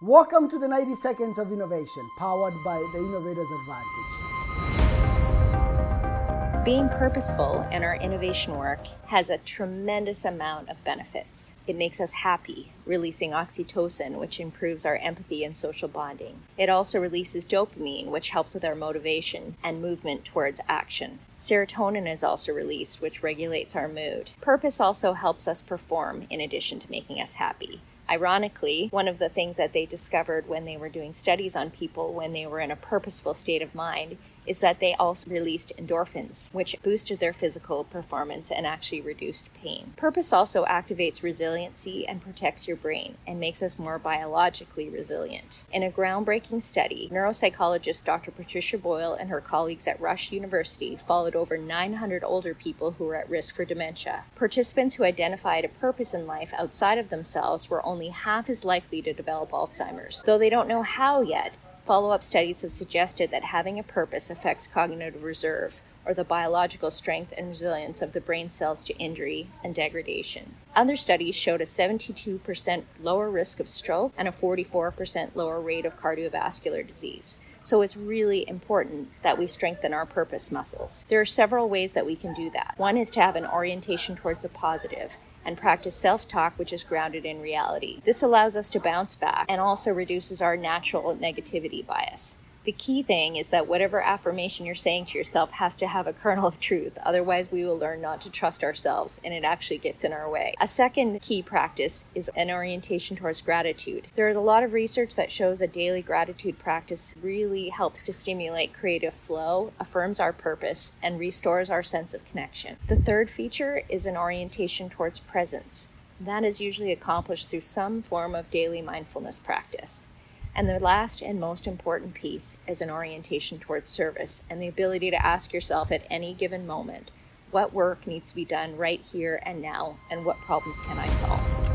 Welcome to the 90 Seconds of Innovation, powered by the Innovator's Advantage. Being purposeful in our innovation work has a tremendous amount of benefits. It makes us happy, releasing oxytocin, which improves our empathy and social bonding. It also releases dopamine, which helps with our motivation and movement towards action. Serotonin is also released, which regulates our mood. Purpose also helps us perform in addition to making us happy. Ironically, one of the things that they discovered when they were doing studies on people when they were in a purposeful state of mind is that they also released endorphins, which boosted their physical performance and actually reduced pain. Purpose also activates resiliency and protects your brain and makes us more biologically resilient. In a groundbreaking study, neuropsychologist Dr. Patricia Boyle and her colleagues at Rush University followed over 900 older people who were at risk for dementia. Participants who identified a purpose in life outside of themselves were only half as likely to develop Alzheimer's. Though they don't know how yet, Follow up studies have suggested that having a purpose affects cognitive reserve, or the biological strength and resilience of the brain cells to injury and degradation. Other studies showed a 72% lower risk of stroke and a 44% lower rate of cardiovascular disease. So it's really important that we strengthen our purpose muscles. There are several ways that we can do that. One is to have an orientation towards the positive and practice self talk, which is grounded in reality. This allows us to bounce back and also reduces our natural negativity bias. The key thing is that whatever affirmation you're saying to yourself has to have a kernel of truth. Otherwise, we will learn not to trust ourselves and it actually gets in our way. A second key practice is an orientation towards gratitude. There is a lot of research that shows a daily gratitude practice really helps to stimulate creative flow, affirms our purpose, and restores our sense of connection. The third feature is an orientation towards presence. That is usually accomplished through some form of daily mindfulness practice. And the last and most important piece is an orientation towards service and the ability to ask yourself at any given moment what work needs to be done right here and now, and what problems can I solve?